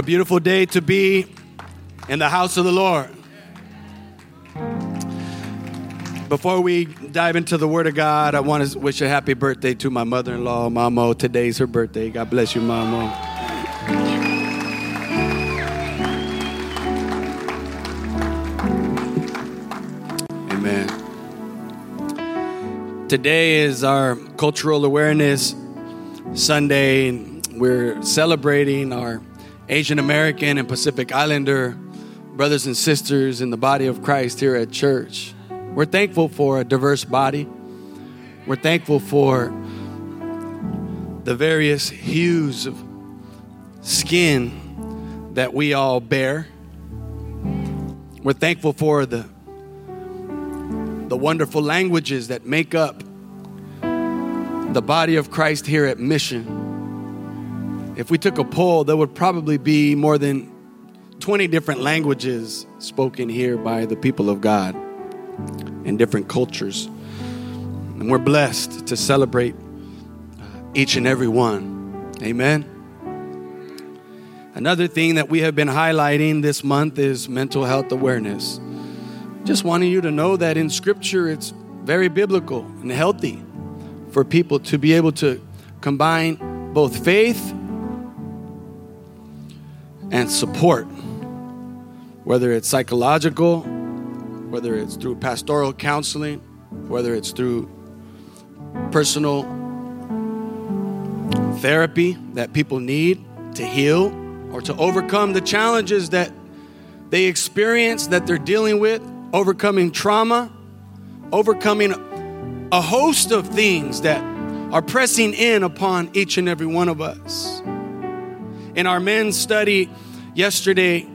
a beautiful day to be in the house of the Lord. Before we dive into the Word of God, I want to wish a happy birthday to my mother in law, Mamo. Today's her birthday. God bless you, Mamo. Amen. Today is our Cultural Awareness Sunday, and we're celebrating our Asian American and Pacific Islander brothers and sisters in the body of Christ here at church. We're thankful for a diverse body. We're thankful for the various hues of skin that we all bear. We're thankful for the, the wonderful languages that make up the body of Christ here at Mission. If we took a poll, there would probably be more than 20 different languages spoken here by the people of God in different cultures. And we're blessed to celebrate uh, each and every one. Amen. Another thing that we have been highlighting this month is mental health awareness. Just wanting you to know that in Scripture it's very biblical and healthy for people to be able to combine both faith and support, whether it's psychological, whether it's through pastoral counseling, whether it's through personal therapy that people need to heal or to overcome the challenges that they experience that they're dealing with, overcoming trauma, overcoming a host of things that are pressing in upon each and every one of us. In our men's study yesterday,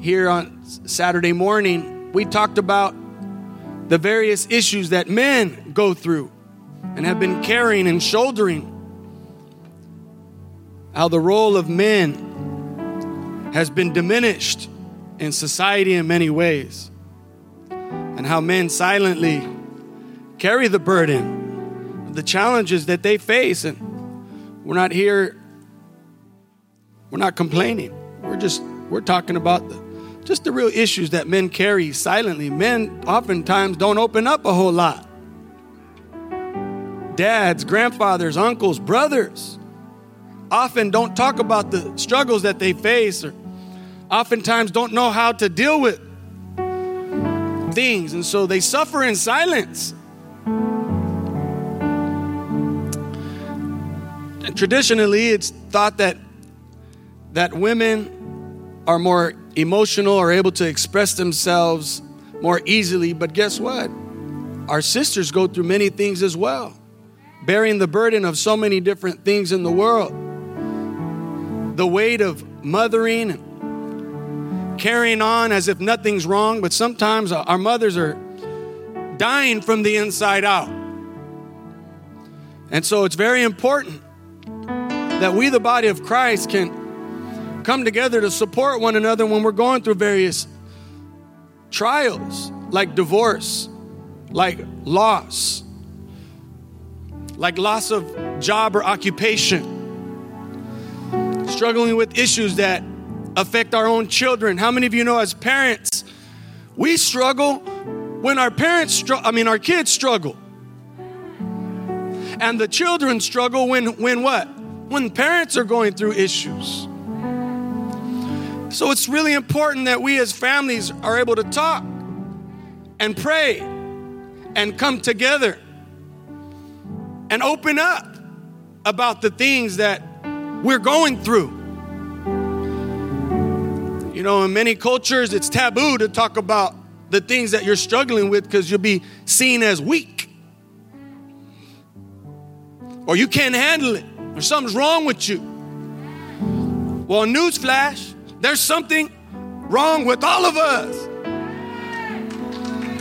here on Saturday morning, we talked about the various issues that men go through and have been carrying and shouldering. How the role of men has been diminished in society in many ways, and how men silently carry the burden of the challenges that they face. And we're not here, we're not complaining. We're just, we're talking about the, just the real issues that men carry silently. Men oftentimes don't open up a whole lot. Dads, grandfathers, uncles, brothers often don't talk about the struggles that they face or oftentimes don't know how to deal with things. And so they suffer in silence. And traditionally, it's thought that that women are more emotional or able to express themselves more easily. But guess what? Our sisters go through many things as well, bearing the burden of so many different things in the world. The weight of mothering carrying on as if nothing's wrong, but sometimes our mothers are dying from the inside out. And so it's very important that we, the body of Christ, can come together to support one another when we're going through various trials like divorce, like loss, like loss of job or occupation, struggling with issues that affect our own children. How many of you know as parents, we struggle when our parents struggle, I mean, our kids struggle. And the children struggle when, when what? when parents are going through issues. So it's really important that we as families are able to talk and pray and come together and open up about the things that we're going through. You know, in many cultures, it's taboo to talk about the things that you're struggling with because you'll be seen as weak or you can't handle it or something's wrong with you. Well, newsflash, there's something wrong with all of us.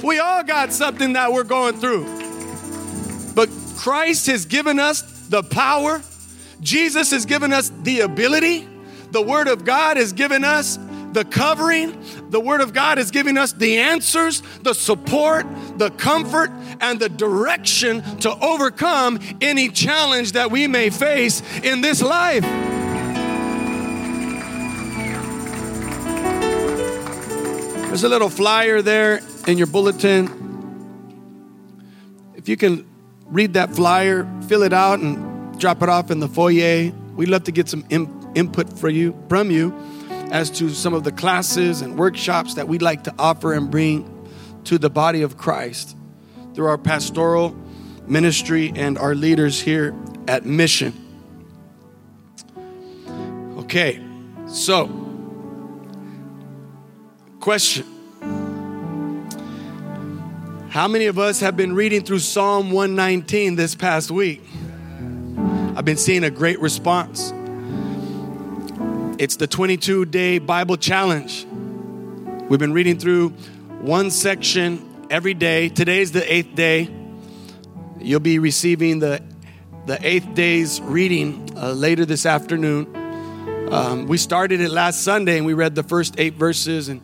We all got something that we're going through. But Christ has given us the power, Jesus has given us the ability, the Word of God has given us the covering. The Word of God is giving us the answers, the support, the comfort, and the direction to overcome any challenge that we may face in this life. There's a little flyer there in your bulletin. If you can read that flyer, fill it out, and drop it off in the foyer. We'd love to get some in, input for you from you as to some of the classes and workshops that we'd like to offer and bring to the body of Christ through our pastoral ministry and our leaders here at Mission. Okay, so, question How many of us have been reading through Psalm 119 this past week? I've been seeing a great response. It's the 22 day Bible challenge. We've been reading through one section every day. Today's the eighth day. You'll be receiving the, the eighth day's reading uh, later this afternoon. Um, we started it last Sunday and we read the first eight verses. And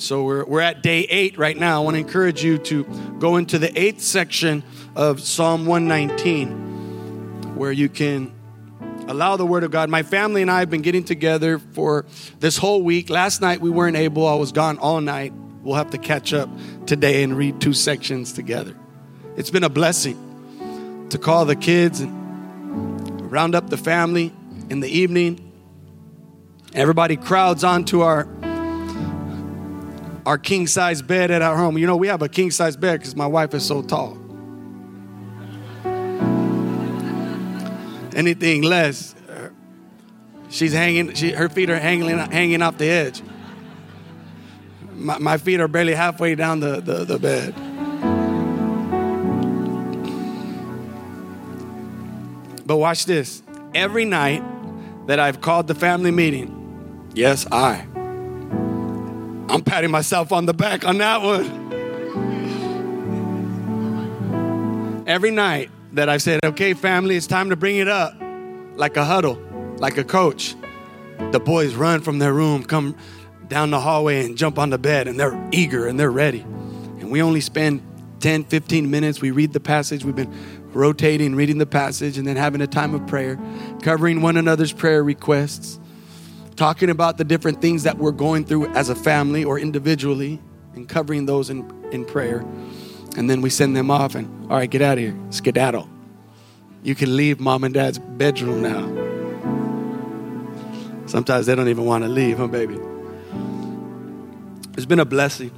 so we're, we're at day eight right now. I want to encourage you to go into the eighth section of Psalm 119 where you can allow the word of God. My family and I have been getting together for this whole week. Last night we weren't able, I was gone all night. We'll have to catch up today and read two sections together. It's been a blessing to call the kids and round up the family in the evening. Everybody crowds onto our our king size bed at our home. You know, we have a king size bed because my wife is so tall. anything less, she's hanging, she, her feet are hanging, hanging off the edge. My, my feet are barely halfway down the, the, the bed. But watch this. Every night that I've called the family meeting, yes, I. I'm patting myself on the back on that one. Every night that I've said, okay, family, it's time to bring it up like a huddle, like a coach. The boys run from their room, come down the hallway, and jump on the bed, and they're eager and they're ready. And we only spend 10, 15 minutes. We read the passage. We've been rotating, reading the passage, and then having a time of prayer, covering one another's prayer requests, talking about the different things that we're going through as a family or individually, and covering those in, in prayer. And then we send them off and, all right, get out of here, skedaddle. You can leave mom and dad's bedroom now. Sometimes they don't even want to leave, huh, baby? It's been a blessing.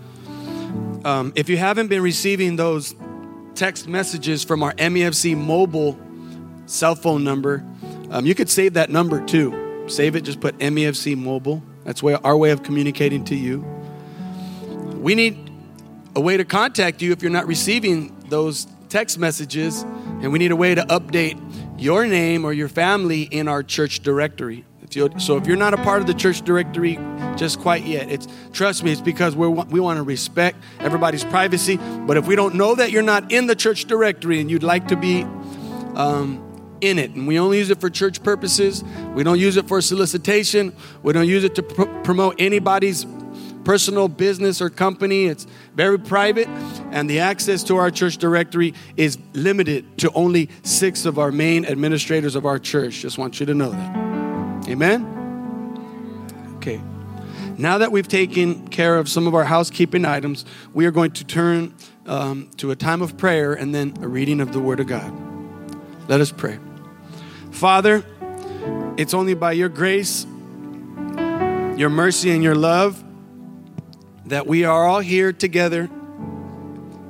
Um, if you haven't been receiving those text messages from our MEFC mobile cell phone number, um, you could save that number too. Save it, just put MEFC mobile. That's way, our way of communicating to you. We need a way to contact you if you're not receiving those text messages, and we need a way to update your name or your family in our church directory. If so if you're not a part of the church directory just quite yet, it's trust me, it's because we we want to respect everybody's privacy. But if we don't know that you're not in the church directory and you'd like to be um, in it, and we only use it for church purposes, we don't use it for solicitation, we don't use it to pr- promote anybody's personal business or company. It's very private, and the access to our church directory is limited to only six of our main administrators of our church. Just want you to know that. Amen? Okay. Now that we've taken care of some of our housekeeping items, we are going to turn um, to a time of prayer and then a reading of the Word of God. Let us pray. Father, it's only by your grace, your mercy, and your love that we are all here together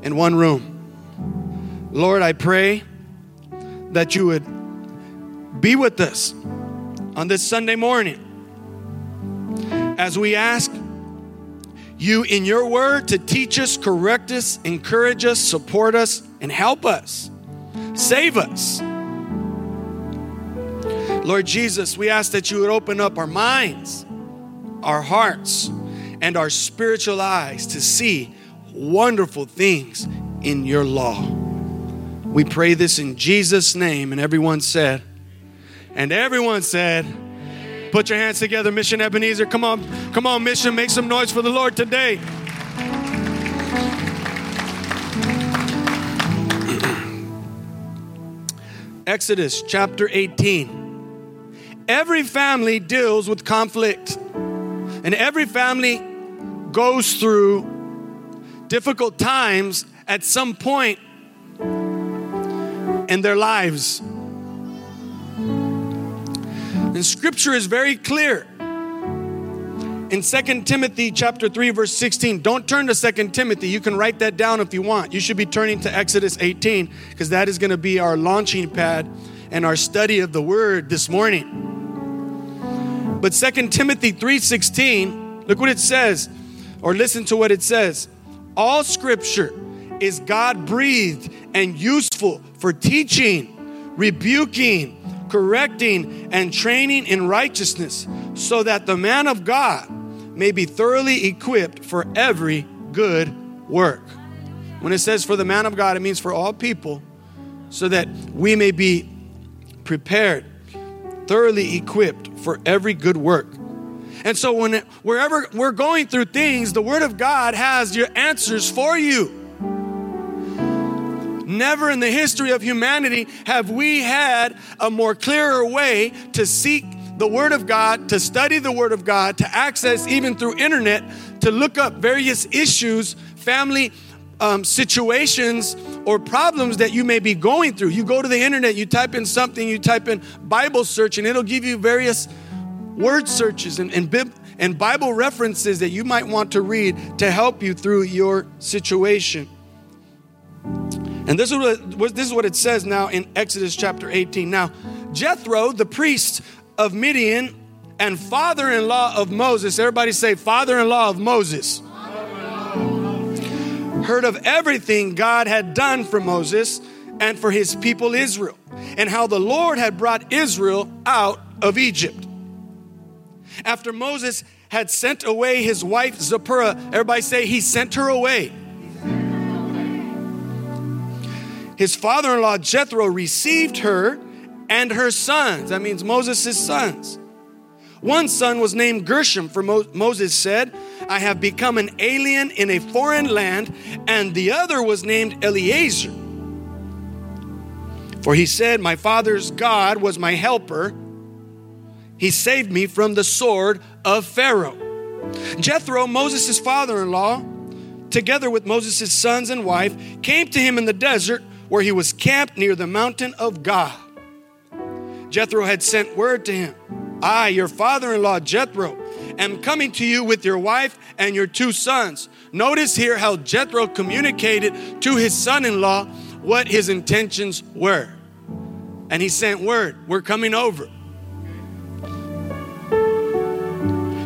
in one room. Lord, I pray that you would be with us on this Sunday morning as we ask you in your word to teach us, correct us, encourage us, support us, and help us. Save us. Lord Jesus, we ask that you would open up our minds, our hearts, and our spiritual eyes to see wonderful things in your law. We pray this in Jesus' name. And everyone said, and everyone said, put your hands together, Mission Ebenezer. Come on, come on, Mission, make some noise for the Lord today. Exodus chapter 18. Every family deals with conflict, and every family goes through difficult times at some point in their lives. And scripture is very clear. In 2 Timothy chapter 3 verse 16, don't turn to 2 Timothy. You can write that down if you want. You should be turning to Exodus 18 because that is going to be our launching pad and our study of the word this morning. But 2 Timothy 3:16, look what it says or listen to what it says. All scripture is God breathed and useful for teaching, rebuking, correcting, and training in righteousness, so that the man of God may be thoroughly equipped for every good work. When it says for the man of God, it means for all people, so that we may be prepared, thoroughly equipped for every good work. And so, when wherever we're going through things, the Word of God has your answers for you. Never in the history of humanity have we had a more clearer way to seek the Word of God, to study the Word of God, to access even through internet, to look up various issues, family um, situations, or problems that you may be going through. You go to the internet, you type in something, you type in Bible search, and it'll give you various word searches and, and, bib, and Bible references that you might want to read to help you through your situation. And this is what, this is what it says now in Exodus chapter 18. Now, Jethro, the priest of Midian and father in law of Moses, everybody say, father in law of Moses, heard of everything God had done for Moses and for his people Israel, and how the Lord had brought Israel out of Egypt. After Moses had sent away his wife Zipporah, everybody say, he sent her away. His father in law Jethro received her and her sons. That means Moses' sons. One son was named Gershom, for Mo- Moses said, I have become an alien in a foreign land, and the other was named Eleazar. For he said, My father's God was my helper. He saved me from the sword of Pharaoh. Jethro, Moses' father in law, together with Moses' sons and wife, came to him in the desert where he was camped near the mountain of God. Jethro had sent word to him I, your father in law, Jethro, am coming to you with your wife and your two sons. Notice here how Jethro communicated to his son in law what his intentions were. And he sent word, We're coming over.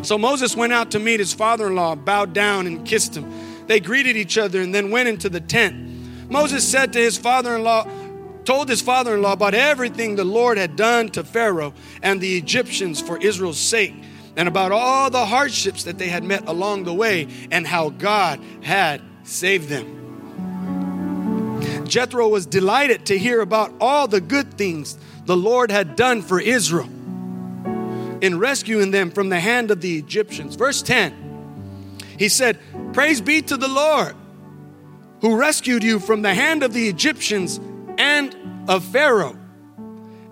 So Moses went out to meet his father in law, bowed down and kissed him. They greeted each other and then went into the tent. Moses said to his father in law, told his father in law about everything the Lord had done to Pharaoh and the Egyptians for Israel's sake, and about all the hardships that they had met along the way, and how God had saved them. Jethro was delighted to hear about all the good things the Lord had done for Israel in rescuing them from the hand of the Egyptians. Verse 10, he said, Praise be to the Lord who rescued you from the hand of the Egyptians and of Pharaoh,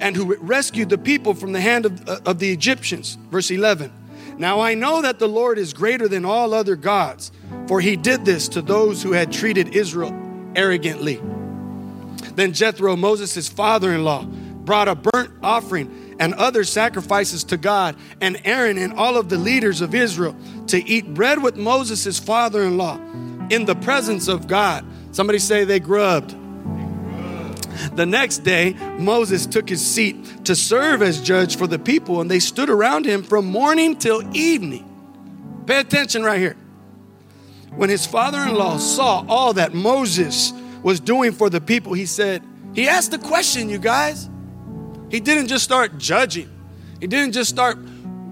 and who rescued the people from the hand of, uh, of the Egyptians. Verse 11. Now I know that the Lord is greater than all other gods, for he did this to those who had treated Israel arrogantly. Then Jethro, Moses' father in law, brought a burnt offering and other sacrifices to God, and Aaron and all of the leaders of Israel to eat bread with Moses' father in law in the presence of God. Somebody say they grubbed. The next day, Moses took his seat to serve as judge for the people, and they stood around him from morning till evening. Pay attention right here. When his father in law saw all that Moses was doing for the people, he said, He asked the question, you guys. He didn't just start judging, he didn't just start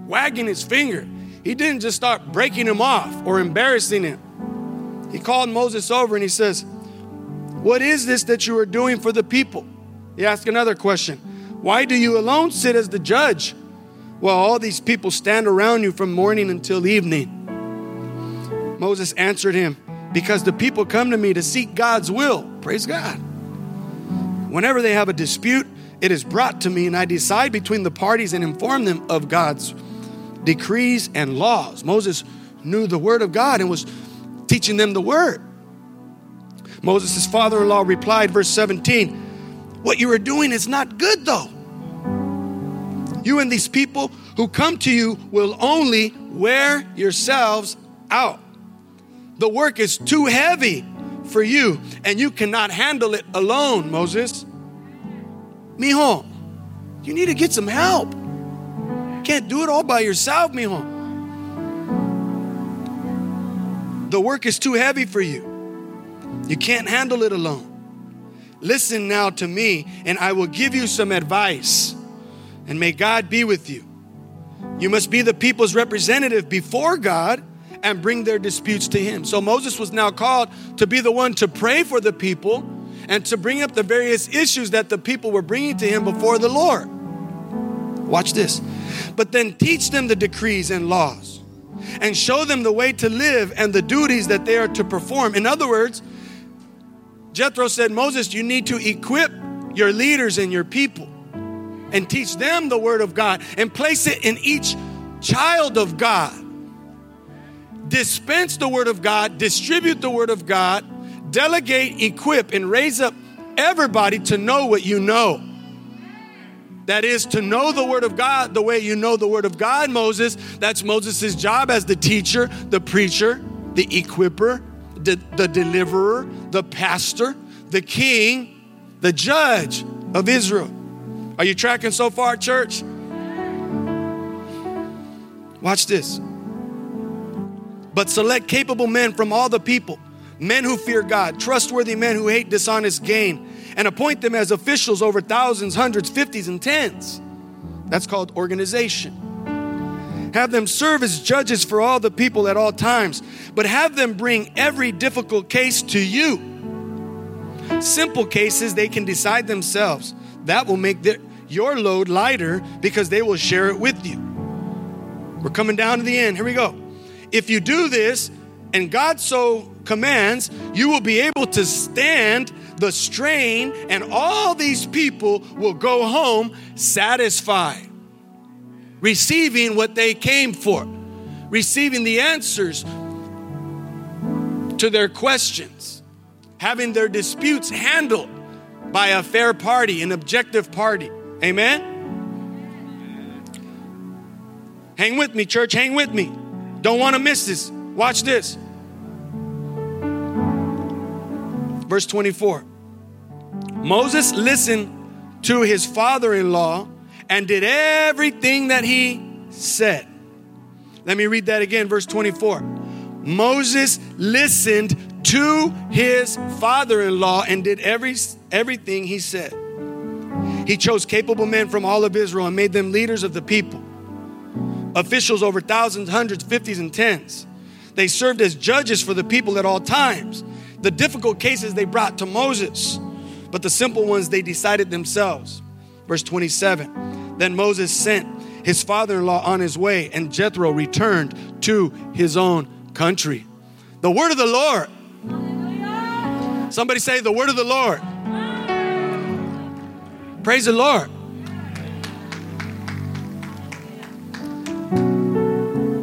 wagging his finger, he didn't just start breaking him off or embarrassing him. He called Moses over and he says, What is this that you are doing for the people? He asked another question Why do you alone sit as the judge? Well, all these people stand around you from morning until evening. Moses answered him, Because the people come to me to seek God's will. Praise God. Whenever they have a dispute, it is brought to me, and I decide between the parties and inform them of God's decrees and laws. Moses knew the word of God and was teaching them the word. Moses' father in law replied, verse 17, What you are doing is not good, though. You and these people who come to you will only wear yourselves out. The work is too heavy for you, and you cannot handle it alone, Moses. Mijo, you need to get some help. can't do it all by yourself, mijo. The work is too heavy for you. You can't handle it alone. Listen now to me, and I will give you some advice, and may God be with you. You must be the people's representative before God and bring their disputes to Him. So Moses was now called to be the one to pray for the people and to bring up the various issues that the people were bringing to him before the Lord. Watch this. But then teach them the decrees and laws and show them the way to live and the duties that they are to perform. In other words, Jethro said, Moses, you need to equip your leaders and your people and teach them the word of God and place it in each child of God. Dispense the word of God, distribute the word of God, delegate, equip, and raise up everybody to know what you know. That is to know the Word of God the way you know the Word of God, Moses. That's Moses' job as the teacher, the preacher, the equiper, the, the deliverer, the pastor, the king, the judge of Israel. Are you tracking so far, church? Watch this. But select capable men from all the people, men who fear God, trustworthy men who hate dishonest gain, and appoint them as officials over thousands, hundreds, fifties, and tens. That's called organization. Have them serve as judges for all the people at all times, but have them bring every difficult case to you. Simple cases they can decide themselves. That will make their, your load lighter because they will share it with you. We're coming down to the end. Here we go. If you do this, and God so commands, you will be able to stand the strain, and all these people will go home satisfied receiving what they came for, receiving the answers to their questions, having their disputes handled by a fair party, an objective party. Amen? Hang with me, church, hang with me. Don't want to miss this. Watch this. Verse 24 Moses listened to his father in law and did everything that he said. Let me read that again, verse 24. Moses listened to his father in law and did every, everything he said. He chose capable men from all of Israel and made them leaders of the people, officials over thousands, hundreds, fifties, and tens. They served as judges for the people at all times. The difficult cases they brought to Moses, but the simple ones they decided themselves. Verse 27 then Moses sent his father in law on his way, and Jethro returned to his own country. The word of the Lord. Somebody say, The word of the Lord. Praise the Lord.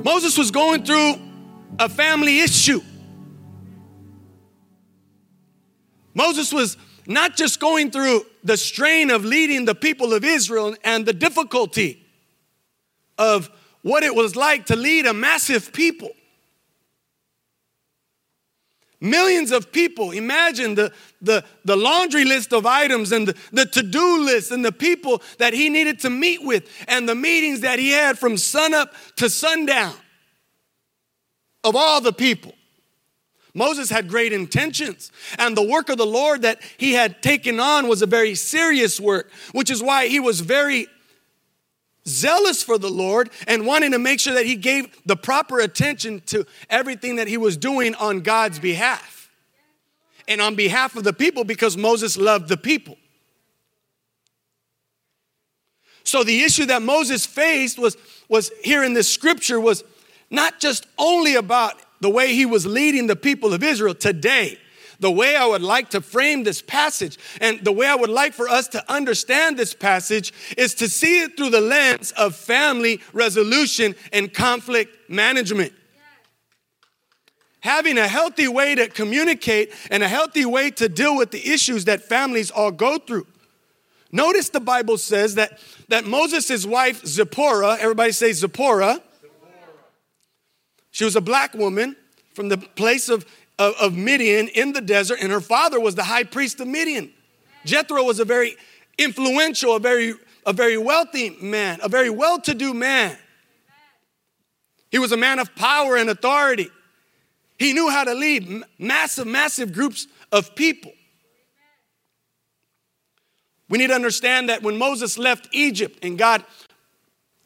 Moses was going through a family issue. Moses was not just going through the strain of leading the people of Israel and the difficulty of what it was like to lead a massive people. Millions of people. Imagine the, the, the laundry list of items and the, the to do list and the people that he needed to meet with and the meetings that he had from sunup to sundown of all the people. Moses had great intentions, and the work of the Lord that he had taken on was a very serious work, which is why he was very zealous for the Lord and wanting to make sure that he gave the proper attention to everything that he was doing on God's behalf and on behalf of the people because Moses loved the people. So the issue that Moses faced was, was here in this scripture was not just only about the way he was leading the people of Israel today, the way I would like to frame this passage and the way I would like for us to understand this passage is to see it through the lens of family resolution and conflict management. having a healthy way to communicate and a healthy way to deal with the issues that families all go through. Notice the Bible says that, that Moses' wife, Zipporah, everybody say Zipporah, she was a black woman from the place of, of, of Midian in the desert, and her father was the high priest of Midian. Jethro was a very influential, a very, a very wealthy man, a very well to do man. He was a man of power and authority. He knew how to lead massive, massive groups of people. We need to understand that when Moses left Egypt and God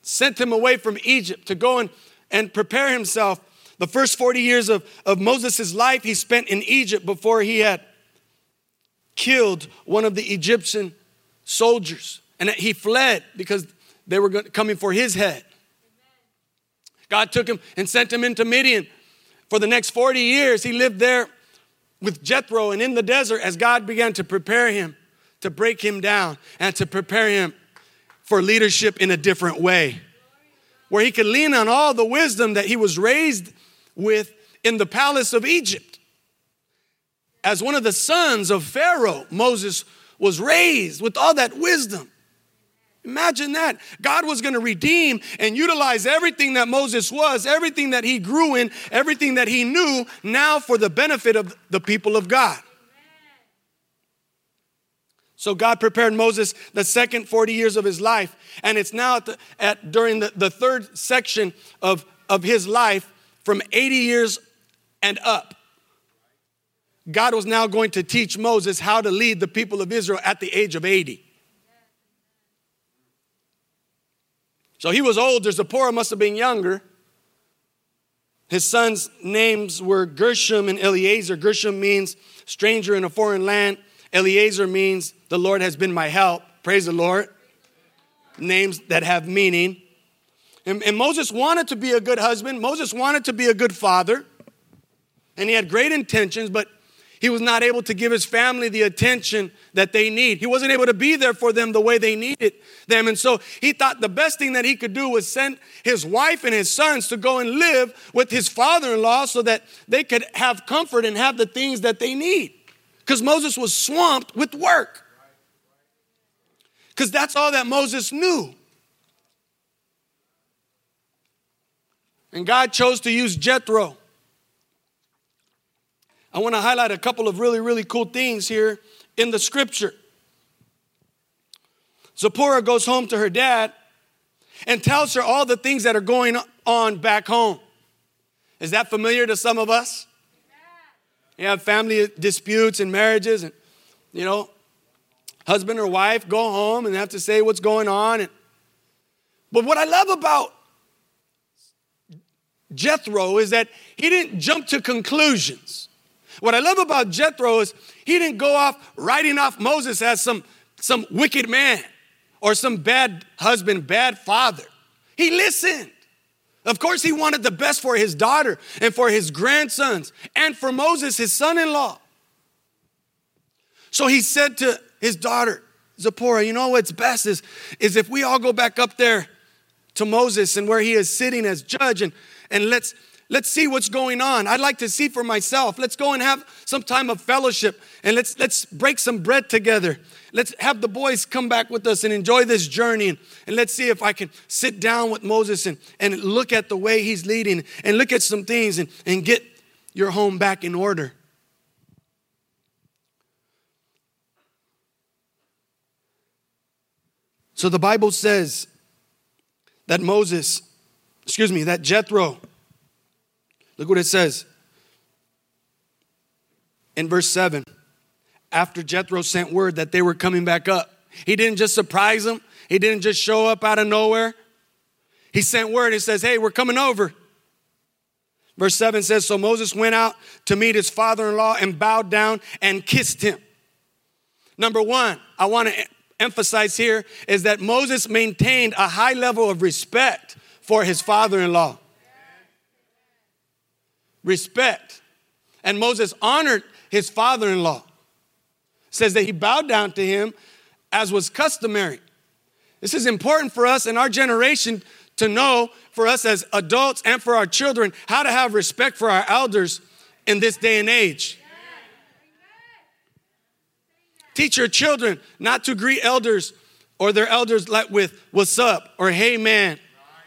sent him away from Egypt to go and, and prepare himself, the first 40 years of, of Moses' life he spent in Egypt before he had killed one of the Egyptian soldiers. And he fled because they were coming for his head. God took him and sent him into Midian. For the next 40 years, he lived there with Jethro and in the desert as God began to prepare him to break him down and to prepare him for leadership in a different way. Where he could lean on all the wisdom that he was raised with in the palace of Egypt. As one of the sons of Pharaoh, Moses was raised with all that wisdom. Imagine that. God was going to redeem and utilize everything that Moses was, everything that he grew in, everything that he knew, now for the benefit of the people of God. So God prepared Moses the second 40 years of his life. And it's now at, the, at during the, the third section of, of his life from 80 years and up. God was now going to teach Moses how to lead the people of Israel at the age of 80. So he was older. Zipporah must have been younger. His sons' names were Gershom and Eleazar. Gershom means stranger in a foreign land. Eleazar means the Lord has been my help. Praise the Lord. Names that have meaning. And, and, Moses wanted to be a good husband. Moses wanted to be a good father. And he had great intentions, but he was not able to give his family the attention that they need. He wasn't able to be there for them the way they needed them. And so he thought the best thing that he could do was send his wife and his sons to go and live with his father in law so that they could have comfort and have the things that they need because Moses was swamped with work. Because that's all that Moses knew. And God chose to use Jethro. I want to highlight a couple of really, really cool things here in the scripture. Zipporah goes home to her dad and tells her all the things that are going on back home. Is that familiar to some of us? You have family disputes and marriages, and you know, husband or wife go home and have to say what's going on. And, but what I love about Jethro is that he didn't jump to conclusions. What I love about Jethro is he didn't go off writing off Moses as some, some wicked man or some bad husband, bad father. He listened. Of course, he wanted the best for his daughter and for his grandsons and for Moses, his son in law. So he said to his daughter, Zipporah, you know what's best is, is if we all go back up there to Moses and where he is sitting as judge and, and let's let's see what's going on. I'd like to see for myself. Let's go and have some time of fellowship and let's let's break some bread together let's have the boys come back with us and enjoy this journey. And, and let's see if I can sit down with Moses and, and look at the way he's leading and look at some things and, and get your home back in order. So the Bible says that Moses, excuse me, that Jethro, look what it says in verse 7 after Jethro sent word that they were coming back up. He didn't just surprise them, he didn't just show up out of nowhere. He sent word and says, Hey, we're coming over. Verse 7 says, So Moses went out to meet his father in law and bowed down and kissed him. Number one, I want to emphasize here is that Moses maintained a high level of respect for his father in law. Respect. And Moses honored his father in law says that he bowed down to him as was customary. This is important for us in our generation to know, for us as adults and for our children, how to have respect for our elders in this day and age. Teach your children not to greet elders or their elders like with what's up or hey man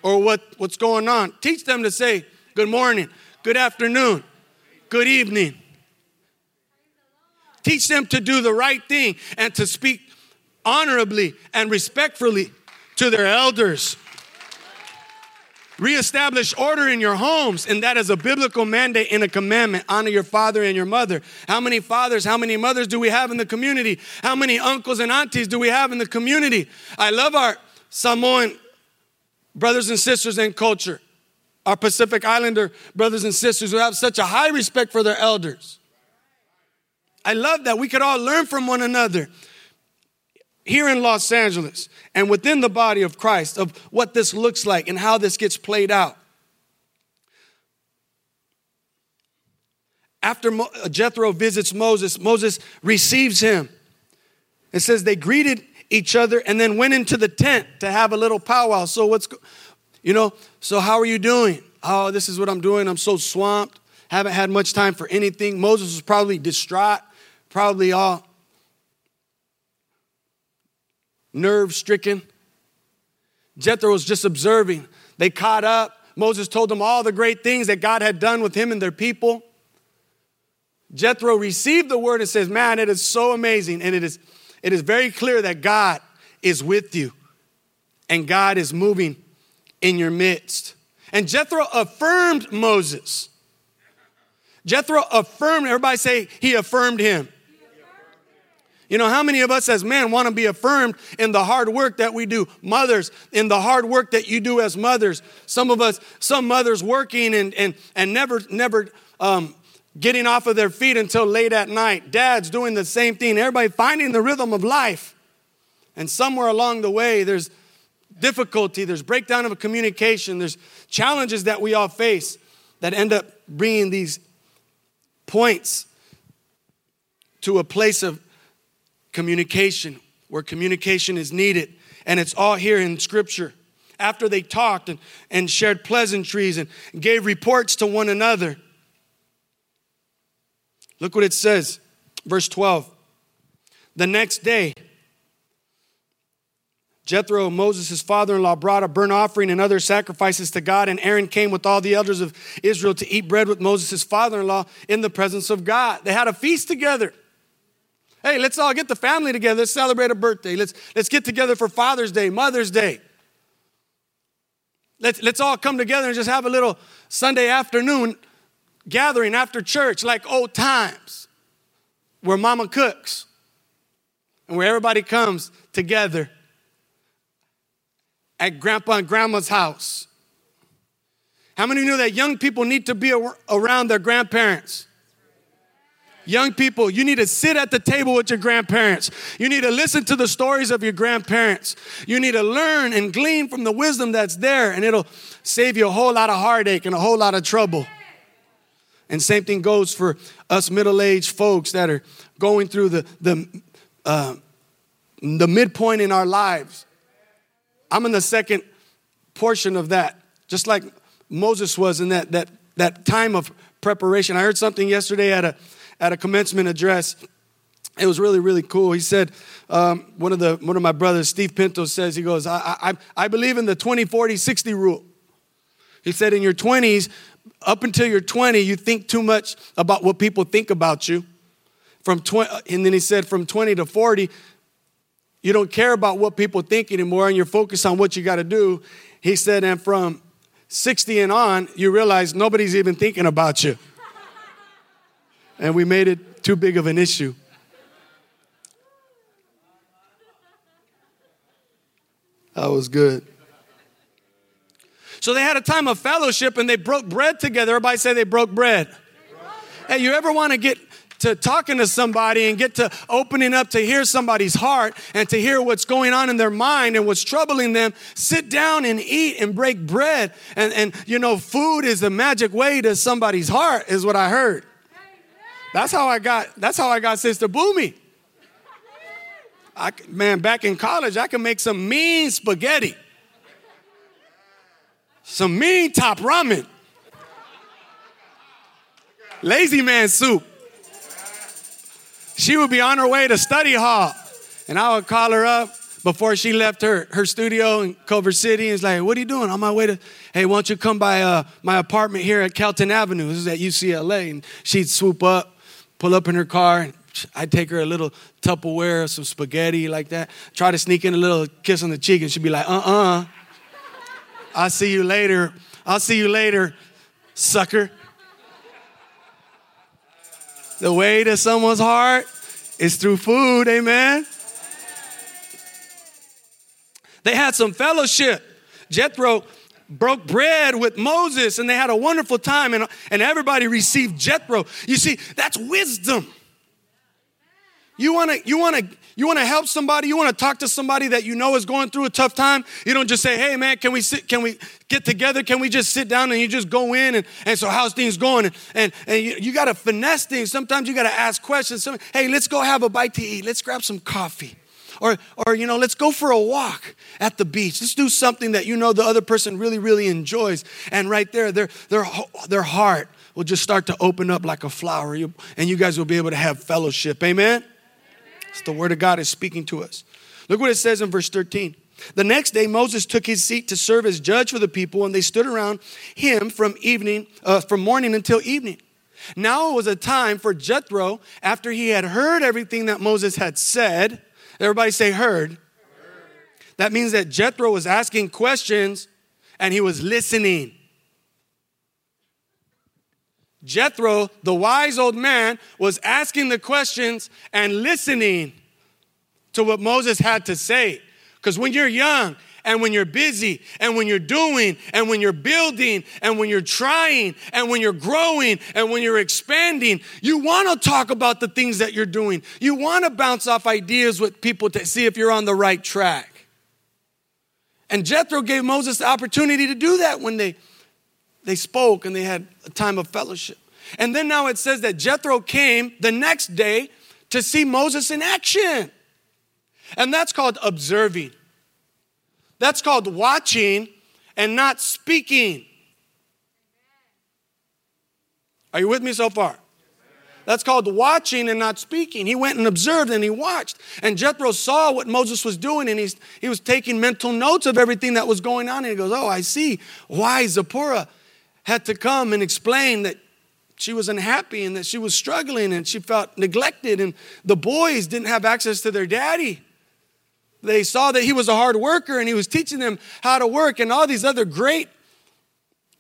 or what, what's going on. Teach them to say good morning, good afternoon, good evening. Teach them to do the right thing and to speak honorably and respectfully to their elders. Reestablish order in your homes, and that is a biblical mandate and a commandment. Honor your father and your mother. How many fathers, how many mothers do we have in the community? How many uncles and aunties do we have in the community? I love our Samoan brothers and sisters in culture, our Pacific Islander brothers and sisters who have such a high respect for their elders. I love that. We could all learn from one another here in Los Angeles and within the body of Christ of what this looks like and how this gets played out. After uh, Jethro visits Moses, Moses receives him. It says they greeted each other and then went into the tent to have a little powwow. So, what's, you know, so how are you doing? Oh, this is what I'm doing. I'm so swamped. Haven't had much time for anything. Moses was probably distraught, probably all nerve stricken. Jethro was just observing. They caught up. Moses told them all the great things that God had done with him and their people. Jethro received the word and says, Man, it is so amazing. And it is, it is very clear that God is with you and God is moving in your midst. And Jethro affirmed Moses. Jethro affirmed, everybody say, he affirmed him. You know, how many of us as men want to be affirmed in the hard work that we do? Mothers, in the hard work that you do as mothers. Some of us, some mothers working and, and, and never, never um, getting off of their feet until late at night. Dads doing the same thing. Everybody finding the rhythm of life. And somewhere along the way, there's difficulty, there's breakdown of a communication, there's challenges that we all face that end up bringing these points to a place of communication, where communication is needed. And it's all here in Scripture. After they talked and, and shared pleasantries and gave reports to one another. Look what it says, verse 12. The next day, Jethro, Moses' father in law, brought a burnt offering and other sacrifices to God, and Aaron came with all the elders of Israel to eat bread with Moses' father in law in the presence of God. They had a feast together. Hey, let's all get the family together. Let's celebrate a birthday. Let's, let's get together for Father's Day, Mother's Day. Let's, let's all come together and just have a little Sunday afternoon gathering after church, like old times, where mama cooks and where everybody comes together at grandpa and grandma's house. How many knew that young people need to be around their grandparents? Young people, you need to sit at the table with your grandparents. You need to listen to the stories of your grandparents. You need to learn and glean from the wisdom that's there, and it'll save you a whole lot of heartache and a whole lot of trouble. And same thing goes for us middle-aged folks that are going through the the uh, the midpoint in our lives. I'm in the second portion of that, just like Moses was in that that that time of preparation. I heard something yesterday at a at a commencement address. It was really, really cool. He said, um, one, of the, one of my brothers, Steve Pinto, says, he goes, I, I, I believe in the 20, 40, 60 rule. He said, in your 20s, up until you're 20, you think too much about what people think about you. From 20, and then he said, from 20 to 40, you don't care about what people think anymore and you're focused on what you got to do. He said, and from 60 and on, you realize nobody's even thinking about you and we made it too big of an issue. That was good. So they had a time of fellowship and they broke bread together. Everybody say they broke bread. Hey, you ever want to get to talking to somebody and get to opening up to hear somebody's heart and to hear what's going on in their mind and what's troubling them, sit down and eat and break bread. And, and you know, food is the magic way to somebody's heart, is what I heard. That's how I got, that's how I got Sister Boomy. I, man, back in college, I could make some mean spaghetti. Some mean top ramen. Lazy man soup. She would be on her way to study hall, and I would call her up before she left her, her studio in Culver City. And it's like, what are you doing? On my way to, hey, why don't you come by uh, my apartment here at Kelton Avenue? This is at UCLA. And she'd swoop up, pull up in her car, and I'd take her a little Tupperware, some spaghetti like that, try to sneak in a little kiss on the cheek, and she'd be like, uh uh-uh. uh. I'll see you later. I'll see you later, sucker. The way to someone's heart is through food, amen. They had some fellowship. Jethro broke bread with Moses and they had a wonderful time and, and everybody received Jethro. You see, that's wisdom. You want to you want to you want to help somebody, you want to talk to somebody that you know is going through a tough time. You don't just say, "Hey man, can we sit can we get together? Can we just sit down and you just go in and, and so how's things going?" And and, and you, you got to finesse things. Sometimes you got to ask questions. Some, "Hey, let's go have a bite to eat. Let's grab some coffee." Or, or, you know, let's go for a walk at the beach. Let's do something that you know the other person really, really enjoys. And right there, their, their, their heart will just start to open up like a flower. and you guys will be able to have fellowship. Amen? It's the word of God is speaking to us. Look what it says in verse 13. The next day, Moses took his seat to serve as judge for the people, and they stood around him from evening, uh, from morning until evening. Now it was a time for Jethro, after he had heard everything that Moses had said. Everybody say heard. heard. That means that Jethro was asking questions and he was listening. Jethro, the wise old man, was asking the questions and listening to what Moses had to say. Because when you're young and when you're busy and when you're doing and when you're building and when you're trying and when you're growing and when you're expanding, you want to talk about the things that you're doing. You want to bounce off ideas with people to see if you're on the right track. And Jethro gave Moses the opportunity to do that when they they spoke and they had a time of fellowship. And then now it says that Jethro came the next day to see Moses in action. And that's called observing. That's called watching and not speaking. Are you with me so far? That's called watching and not speaking. He went and observed and he watched. And Jethro saw what Moses was doing and he's, he was taking mental notes of everything that was going on. And he goes, Oh, I see why Zipporah had to come and explain that she was unhappy and that she was struggling and she felt neglected and the boys didn't have access to their daddy. They saw that he was a hard worker and he was teaching them how to work and all these other great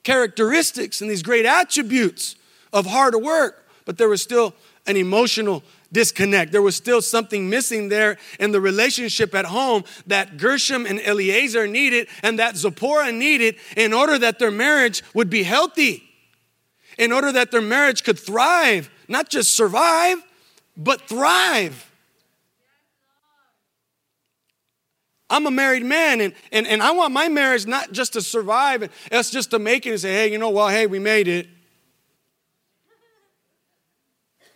characteristics and these great attributes of hard work, but there was still an emotional disconnect. There was still something missing there in the relationship at home that Gershom and Eliezer needed and that Zipporah needed in order that their marriage would be healthy, in order that their marriage could thrive, not just survive, but thrive. I'm a married man and, and, and I want my marriage not just to survive and us just to make it and say, hey, you know what, hey, we made it.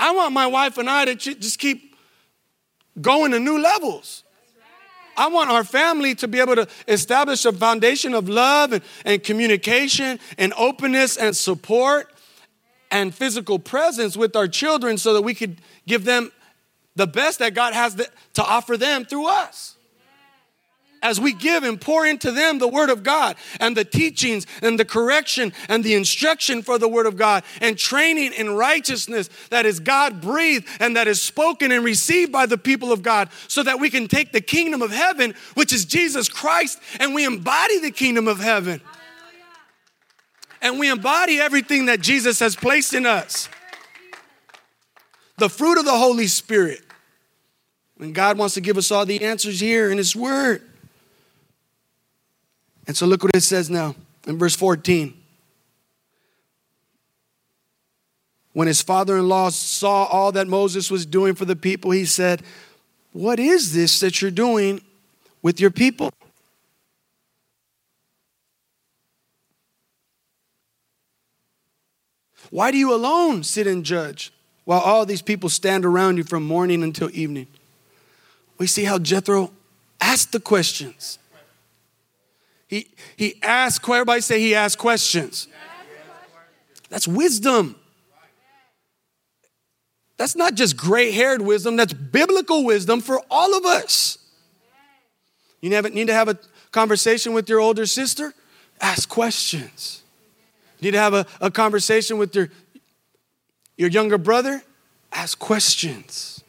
I want my wife and I to just keep going to new levels. I want our family to be able to establish a foundation of love and, and communication and openness and support and physical presence with our children so that we could give them the best that God has to offer them through us as we give and pour into them the Word of God and the teachings and the correction and the instruction for the Word of God and training in righteousness that is God breathed and that is spoken and received by the people of God so that we can take the kingdom of heaven, which is Jesus Christ, and we embody the kingdom of heaven. And we embody everything that Jesus has placed in us. The fruit of the Holy Spirit. And God wants to give us all the answers here in His Word. And so look what it says now in verse 14. When his father in law saw all that Moses was doing for the people, he said, What is this that you're doing with your people? Why do you alone sit and judge while all these people stand around you from morning until evening? We see how Jethro asked the questions. He, he asked, everybody say he asked questions. That's wisdom. that's not just gray haired wisdom, that's biblical wisdom for all of us. You need to have a conversation with your older sister? Ask questions. You need to have a, a conversation with your, your younger brother? Ask questions.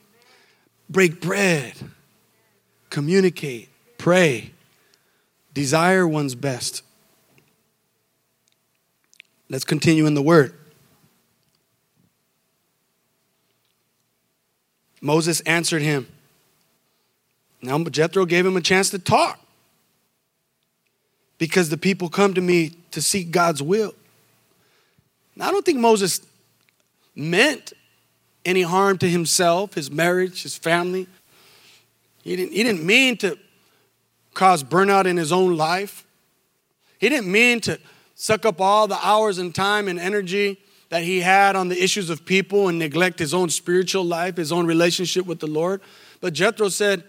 Break bread. Communicate. Pray. Desire one's best. Let's continue in the word. Moses answered him. Now Jethro gave him a chance to talk because the people come to me to seek God's will. Now, I don't think Moses meant any harm to himself, his marriage, his family. He didn't, he didn't mean to cause burnout in his own life. He didn't mean to suck up all the hours and time and energy that he had on the issues of people and neglect his own spiritual life, his own relationship with the Lord. But Jethro said,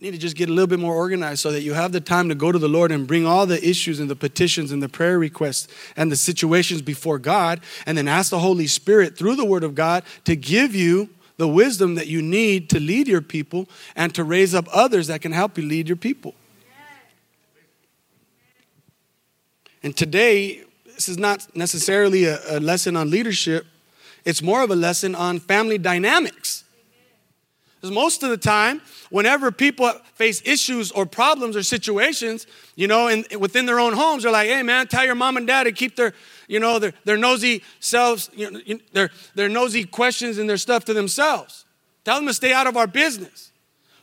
need to just get a little bit more organized so that you have the time to go to the Lord and bring all the issues and the petitions and the prayer requests and the situations before God, and then ask the Holy Spirit through the Word of God to give you the wisdom that you need to lead your people and to raise up others that can help you lead your people. And today, this is not necessarily a, a lesson on leadership, it's more of a lesson on family dynamics. Because most of the time, whenever people face issues or problems or situations, you know, and within their own homes, they're like, hey man, tell your mom and dad to keep their, you know, their, their nosy selves, you know, their, their nosy questions and their stuff to themselves. Tell them to stay out of our business.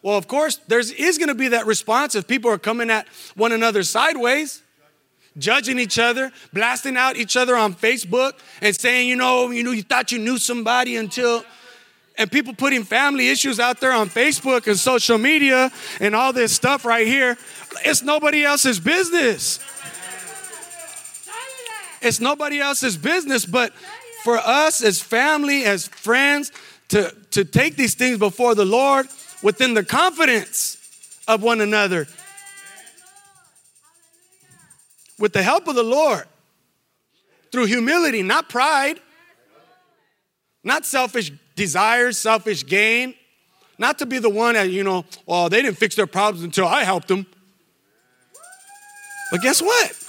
Well, of course, there is going to be that response if people are coming at one another sideways judging each other, blasting out each other on Facebook, and saying, you know, you know, you thought you knew somebody until and people putting family issues out there on Facebook and social media and all this stuff right here. It's nobody else's business. It's nobody else's business, but for us as family, as friends, to, to take these things before the Lord within the confidence of one another with the help of the Lord through humility, not pride, not selfish desires, selfish gain, not to be the one that, you know, oh, they didn't fix their problems until I helped them. But guess what?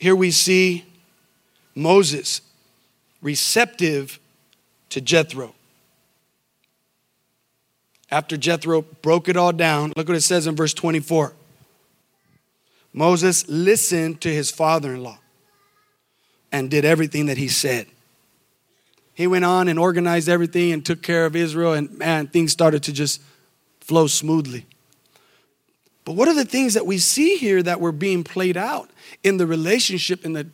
Here we see Moses receptive to Jethro after Jethro broke it all down, look what it says in verse 24. Moses listened to his father in law and did everything that he said. He went on and organized everything and took care of Israel, and man, things started to just flow smoothly. But what are the things that we see here that were being played out in the relationship in the,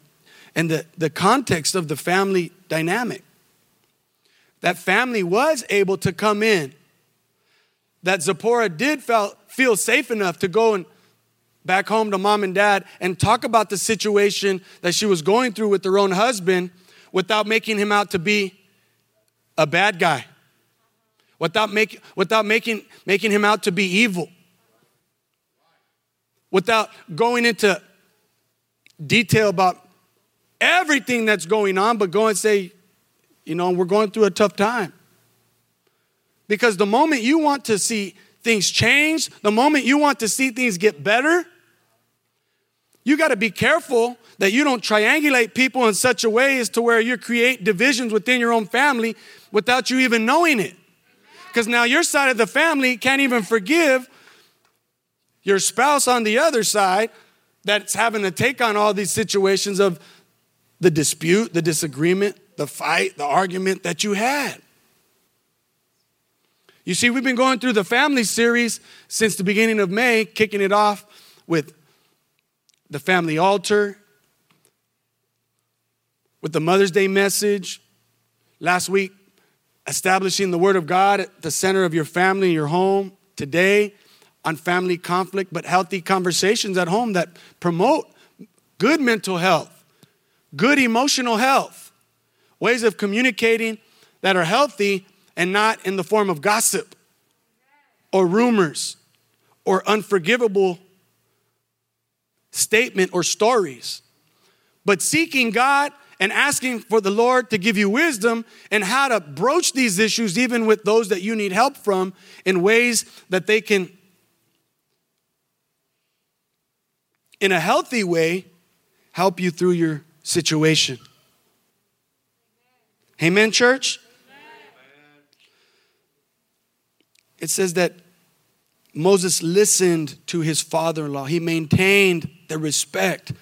in the, the context of the family dynamic? That family was able to come in. That Zipporah did felt, feel safe enough to go and back home to mom and dad and talk about the situation that she was going through with her own husband without making him out to be a bad guy, without, make, without making, making him out to be evil, without going into detail about everything that's going on, but go and say, you know, we're going through a tough time. Because the moment you want to see things change, the moment you want to see things get better, you got to be careful that you don't triangulate people in such a way as to where you create divisions within your own family without you even knowing it. Because now your side of the family can't even forgive your spouse on the other side that's having to take on all these situations of the dispute, the disagreement, the fight, the argument that you had. You see, we've been going through the family series since the beginning of May, kicking it off with the family altar, with the Mother's Day message. Last week, establishing the Word of God at the center of your family, and your home. Today, on family conflict, but healthy conversations at home that promote good mental health, good emotional health, ways of communicating that are healthy and not in the form of gossip or rumors or unforgivable statement or stories, but seeking God and asking for the Lord to give you wisdom and how to broach these issues, even with those that you need help from, in ways that they can, in a healthy way, help you through your situation. Amen, church? It says that Moses listened to his father in law. He maintained the respect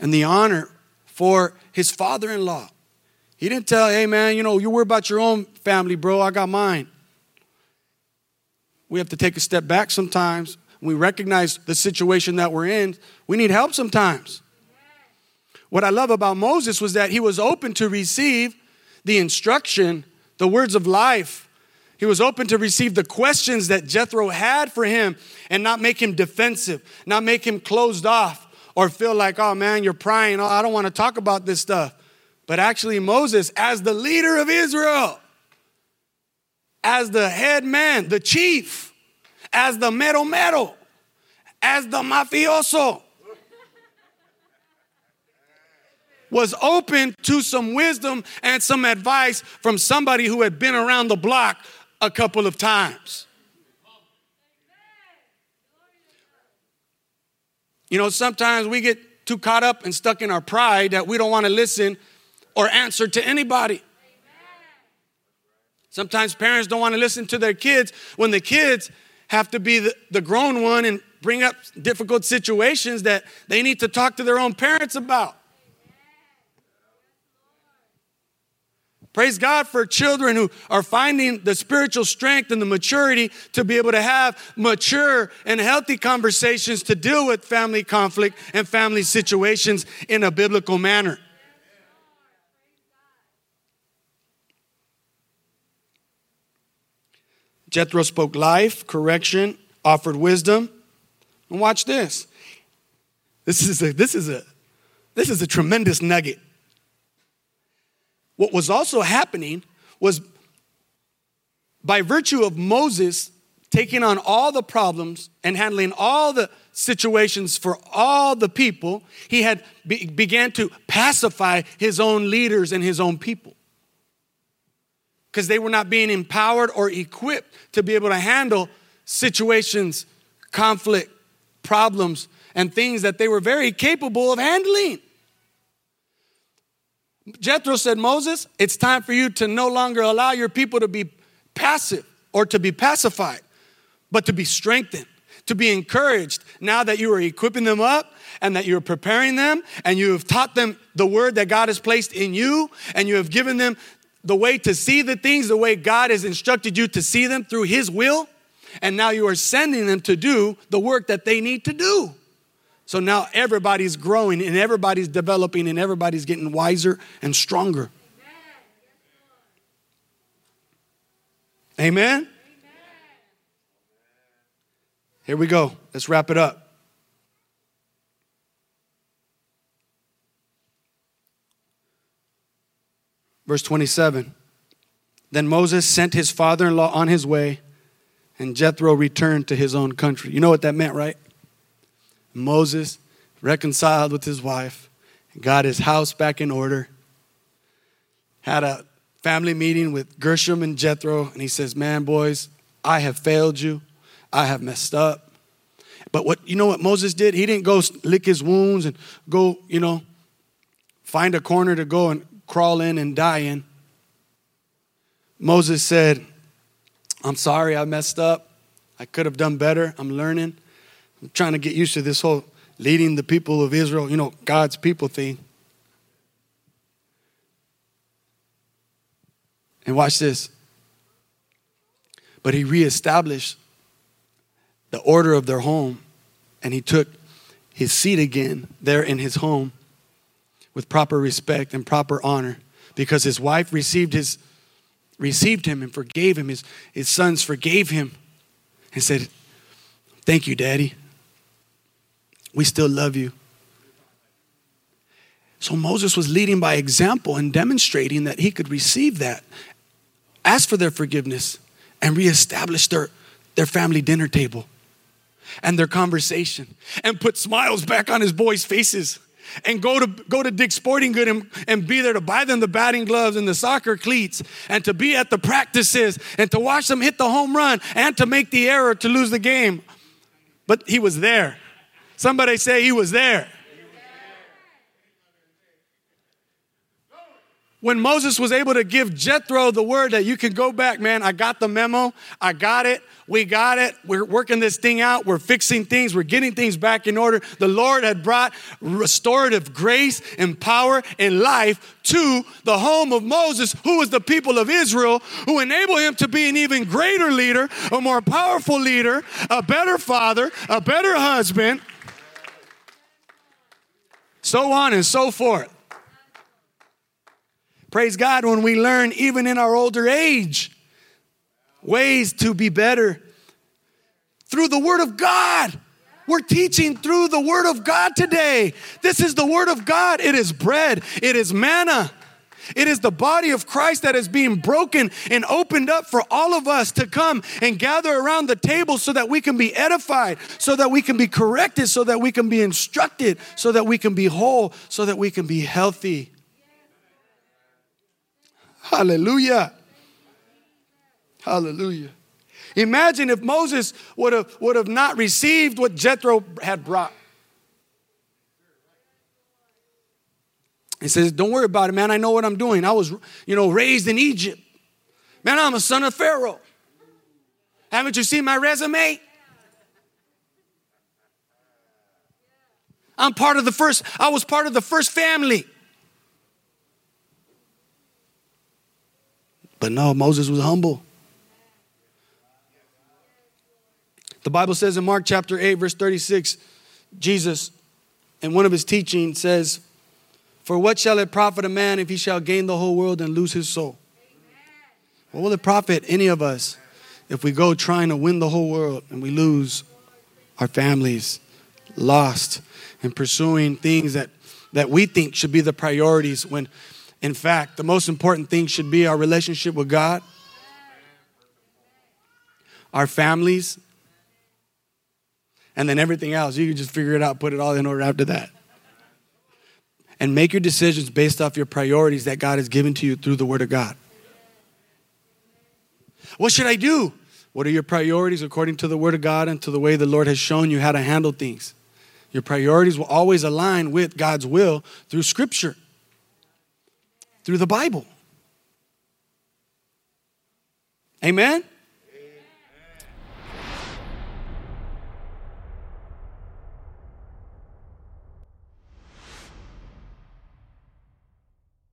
and the honor for his father in law. He didn't tell, hey man, you know, you worry about your own family, bro. I got mine. We have to take a step back sometimes. We recognize the situation that we're in. We need help sometimes. What I love about Moses was that he was open to receive the instruction, the words of life. He was open to receive the questions that Jethro had for him and not make him defensive, not make him closed off or feel like, oh man, you're prying. Oh, I don't want to talk about this stuff. But actually, Moses, as the leader of Israel, as the head man, the chief, as the mero mero, as the mafioso, was open to some wisdom and some advice from somebody who had been around the block a couple of times. You know, sometimes we get too caught up and stuck in our pride that we don't want to listen or answer to anybody. Sometimes parents don't want to listen to their kids when the kids have to be the, the grown one and bring up difficult situations that they need to talk to their own parents about. Praise God for children who are finding the spiritual strength and the maturity to be able to have mature and healthy conversations to deal with family conflict and family situations in a biblical manner. Jethro spoke life, correction, offered wisdom. And watch this. This is a this is a this is a tremendous nugget. What was also happening was by virtue of Moses taking on all the problems and handling all the situations for all the people, he had be, began to pacify his own leaders and his own people. Because they were not being empowered or equipped to be able to handle situations, conflict, problems, and things that they were very capable of handling. Jethro said, Moses, it's time for you to no longer allow your people to be passive or to be pacified, but to be strengthened, to be encouraged now that you are equipping them up and that you're preparing them and you have taught them the word that God has placed in you and you have given them the way to see the things the way God has instructed you to see them through His will. And now you are sending them to do the work that they need to do. So now everybody's growing and everybody's developing and everybody's getting wiser and stronger. Amen? Amen? Here we go. Let's wrap it up. Verse 27 Then Moses sent his father in law on his way, and Jethro returned to his own country. You know what that meant, right? Moses reconciled with his wife, got his house back in order, had a family meeting with Gershom and Jethro, and he says, Man, boys, I have failed you. I have messed up. But what you know what Moses did? He didn't go lick his wounds and go, you know, find a corner to go and crawl in and dying. Moses said, I'm sorry I messed up. I could have done better. I'm learning. I'm trying to get used to this whole leading the people of Israel, you know, God's people thing. And watch this. But he reestablished the order of their home and he took his seat again there in his home with proper respect and proper honor because his wife received his received him and forgave him his, his sons forgave him and said thank you daddy we still love you. So Moses was leading by example and demonstrating that he could receive that, ask for their forgiveness, and reestablish their, their family dinner table and their conversation and put smiles back on his boys' faces and go to go to Dick's Sporting Good and, and be there to buy them the batting gloves and the soccer cleats and to be at the practices and to watch them hit the home run and to make the error to lose the game. But he was there. Somebody say he was there. When Moses was able to give Jethro the word that you can go back, man, I got the memo, I got it, we got it, we're working this thing out, we're fixing things, we're getting things back in order. The Lord had brought restorative grace and power and life to the home of Moses, who was the people of Israel, who enabled him to be an even greater leader, a more powerful leader, a better father, a better husband, so on and so forth. Praise God when we learn, even in our older age, ways to be better through the Word of God. We're teaching through the Word of God today. This is the Word of God. It is bread, it is manna. It is the body of Christ that is being broken and opened up for all of us to come and gather around the table so that we can be edified, so that we can be corrected, so that we can be instructed, so that we can be whole, so that we can be healthy. Hallelujah. Hallelujah. Imagine if Moses would have, would have not received what Jethro had brought. He says, Don't worry about it, man. I know what I'm doing. I was, you know, raised in Egypt. Man, I'm a son of Pharaoh. Haven't you seen my resume? I'm part of the first, I was part of the first family. But no, Moses was humble. The Bible says in Mark chapter 8, verse 36, Jesus, in one of his teachings, says, For what shall it profit a man if he shall gain the whole world and lose his soul? What will it profit any of us if we go trying to win the whole world and we lose our families, lost, and pursuing things that, that we think should be the priorities when in fact, the most important thing should be our relationship with God, our families, and then everything else. You can just figure it out, put it all in order after that. And make your decisions based off your priorities that God has given to you through the Word of God. What should I do? What are your priorities according to the Word of God and to the way the Lord has shown you how to handle things? Your priorities will always align with God's will through Scripture through the Bible. Amen?